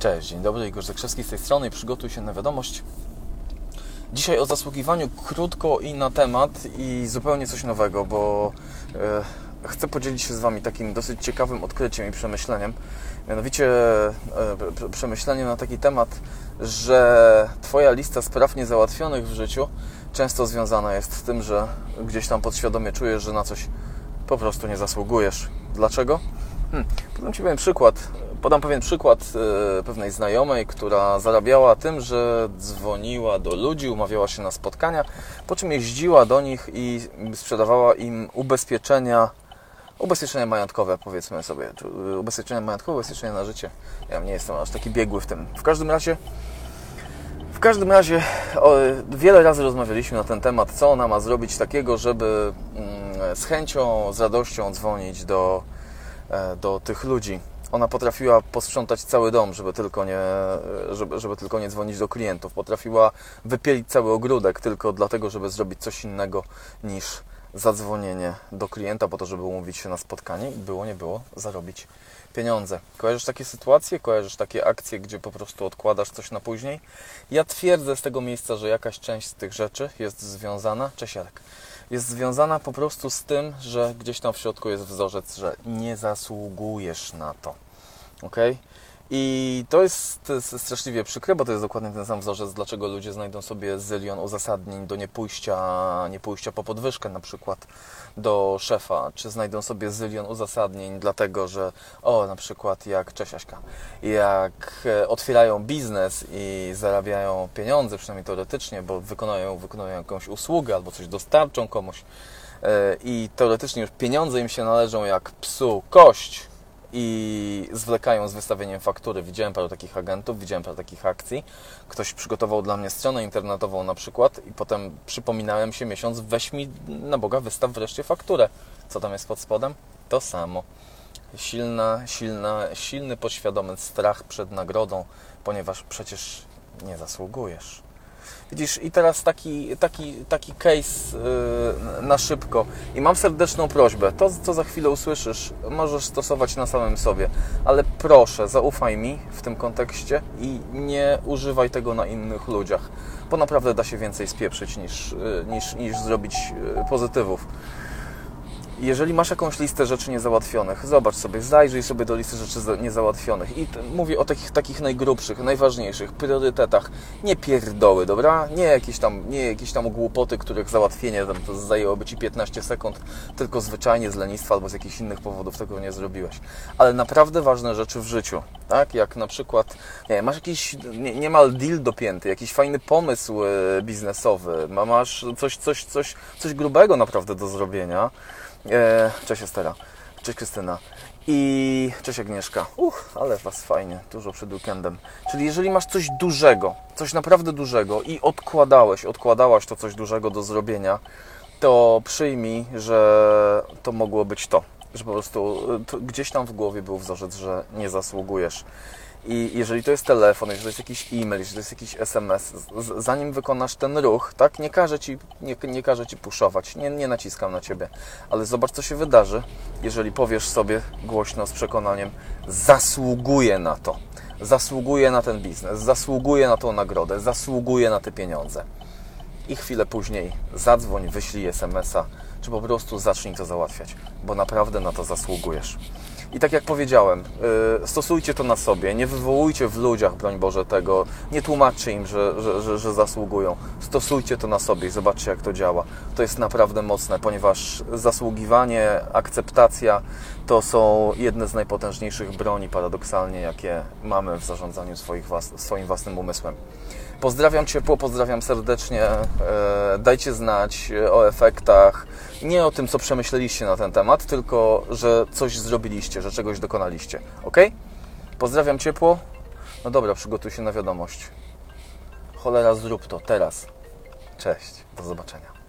Cześć, dzień dobry, Igor Zakrzewski z tej strony przygotuj się na wiadomość. Dzisiaj o zasługiwaniu krótko i na temat i zupełnie coś nowego, bo e, chcę podzielić się z Wami takim dosyć ciekawym odkryciem i przemyśleniem. Mianowicie e, przemyśleniem na taki temat, że Twoja lista spraw niezałatwionych w życiu często związana jest z tym, że gdzieś tam podświadomie czujesz, że na coś po prostu nie zasługujesz. Dlaczego? Hmm. Podam Ci pewien przykład. Podam pewien przykład e, pewnej znajomej, która zarabiała tym, że dzwoniła do ludzi, umawiała się na spotkania, po czym jeździła do nich i sprzedawała im ubezpieczenia, ubezpieczenia majątkowe, powiedzmy sobie, ubezpieczenia majątkowe, ubezpieczenia na życie. Ja nie jestem aż taki biegły w tym. W każdym razie w każdym razie o, wiele razy rozmawialiśmy na ten temat, co ona ma zrobić takiego, żeby mm, z chęcią, z radością dzwonić do, e, do tych ludzi. Ona potrafiła posprzątać cały dom, żeby tylko, nie, żeby, żeby tylko nie dzwonić do klientów. Potrafiła wypielić cały ogródek tylko dlatego, żeby zrobić coś innego niż zadzwonienie do klienta po to, żeby umówić się na spotkanie i było, nie było, zarobić pieniądze. Kojarzysz takie sytuacje, kojarzysz takie akcje, gdzie po prostu odkładasz coś na później? Ja twierdzę z tego miejsca, że jakaś część z tych rzeczy jest związana, cześć Jarek, jest związana po prostu z tym, że gdzieś tam w środku jest wzorzec, że nie zasługujesz na to. Ok? I to jest straszliwie przykre, bo to jest dokładnie ten sam wzorzec, dlaczego ludzie znajdą sobie zylion uzasadnień do niepójścia, niepójścia po podwyżkę na przykład do szefa, czy znajdą sobie zylion uzasadnień dlatego, że o, na przykład jak Czesiaśka, jak e, otwierają biznes i zarabiają pieniądze, przynajmniej teoretycznie, bo wykonają, wykonują jakąś usługę albo coś dostarczą komuś e, i teoretycznie już pieniądze im się należą jak psu kość, i zwlekają z wystawieniem faktury. Widziałem parę takich agentów, widziałem parę takich akcji. Ktoś przygotował dla mnie stronę internetową na przykład i potem przypominałem się miesiąc, weź mi na Boga, wystaw wreszcie fakturę. Co tam jest pod spodem? To samo. Silna, silna, silny, podświadomy strach przed nagrodą, ponieważ przecież nie zasługujesz. Widzisz, i teraz taki, taki, taki case yy, na szybko. I mam serdeczną prośbę. To, co za chwilę usłyszysz, możesz stosować na samym sobie, ale proszę, zaufaj mi w tym kontekście i nie używaj tego na innych ludziach, bo naprawdę da się więcej spieprzyć niż, yy, niż, niż zrobić yy, pozytywów. Jeżeli masz jakąś listę rzeczy niezałatwionych, zobacz sobie, zajrzyj sobie do listy rzeczy niezałatwionych i mówię o takich, takich najgrubszych, najważniejszych priorytetach. Nie pierdoły, dobra? Nie jakieś tam, nie jakieś tam głupoty, których załatwienie tam zajęłoby Ci 15 sekund, tylko zwyczajnie z lenistwa albo z jakichś innych powodów tego nie zrobiłeś. Ale naprawdę ważne rzeczy w życiu, tak? Jak na przykład, nie masz jakiś nie, niemal deal dopięty, jakiś fajny pomysł e, biznesowy, masz coś, coś, coś, coś grubego naprawdę do zrobienia, E, cześć Estera. Cześć Krystyna. I cześć Agnieszka. Uch, ale Was fajnie, dużo przed weekendem. Czyli jeżeli masz coś dużego, coś naprawdę dużego i odkładałeś, odkładałaś to coś dużego do zrobienia, to przyjmij, że to mogło być to. Że po prostu to gdzieś tam w głowie był wzorzec, że nie zasługujesz. I jeżeli to jest telefon, jeżeli to jest jakiś e-mail, jeżeli to jest jakiś SMS, zanim wykonasz ten ruch, tak, nie każę Ci, nie, nie ci puszować, nie, nie naciskam na Ciebie, ale zobacz, co się wydarzy, jeżeli powiesz sobie głośno z przekonaniem, zasługuję na to, zasługuję na ten biznes, zasługuję na tą nagrodę, zasługuję na te pieniądze. I chwilę później zadzwoń, wyślij SMS-a, czy po prostu zacznij to załatwiać, bo naprawdę na to zasługujesz. I tak jak powiedziałem, y, stosujcie to na sobie, nie wywołujcie w ludziach, broń Boże, tego, nie tłumaczcie im, że, że, że, że zasługują. Stosujcie to na sobie i zobaczcie, jak to działa. To jest naprawdę mocne, ponieważ zasługiwanie, akceptacja to są jedne z najpotężniejszych broni, paradoksalnie, jakie mamy w zarządzaniu swoich swoim własnym umysłem. Pozdrawiam ciepło, pozdrawiam serdecznie. E, dajcie znać o efektach. Nie o tym, co przemyśleliście na ten temat, tylko, że coś zrobiliście, że czegoś dokonaliście. Ok? Pozdrawiam ciepło. No dobra, przygotuj się na wiadomość. Cholera, zrób to teraz. Cześć, do zobaczenia.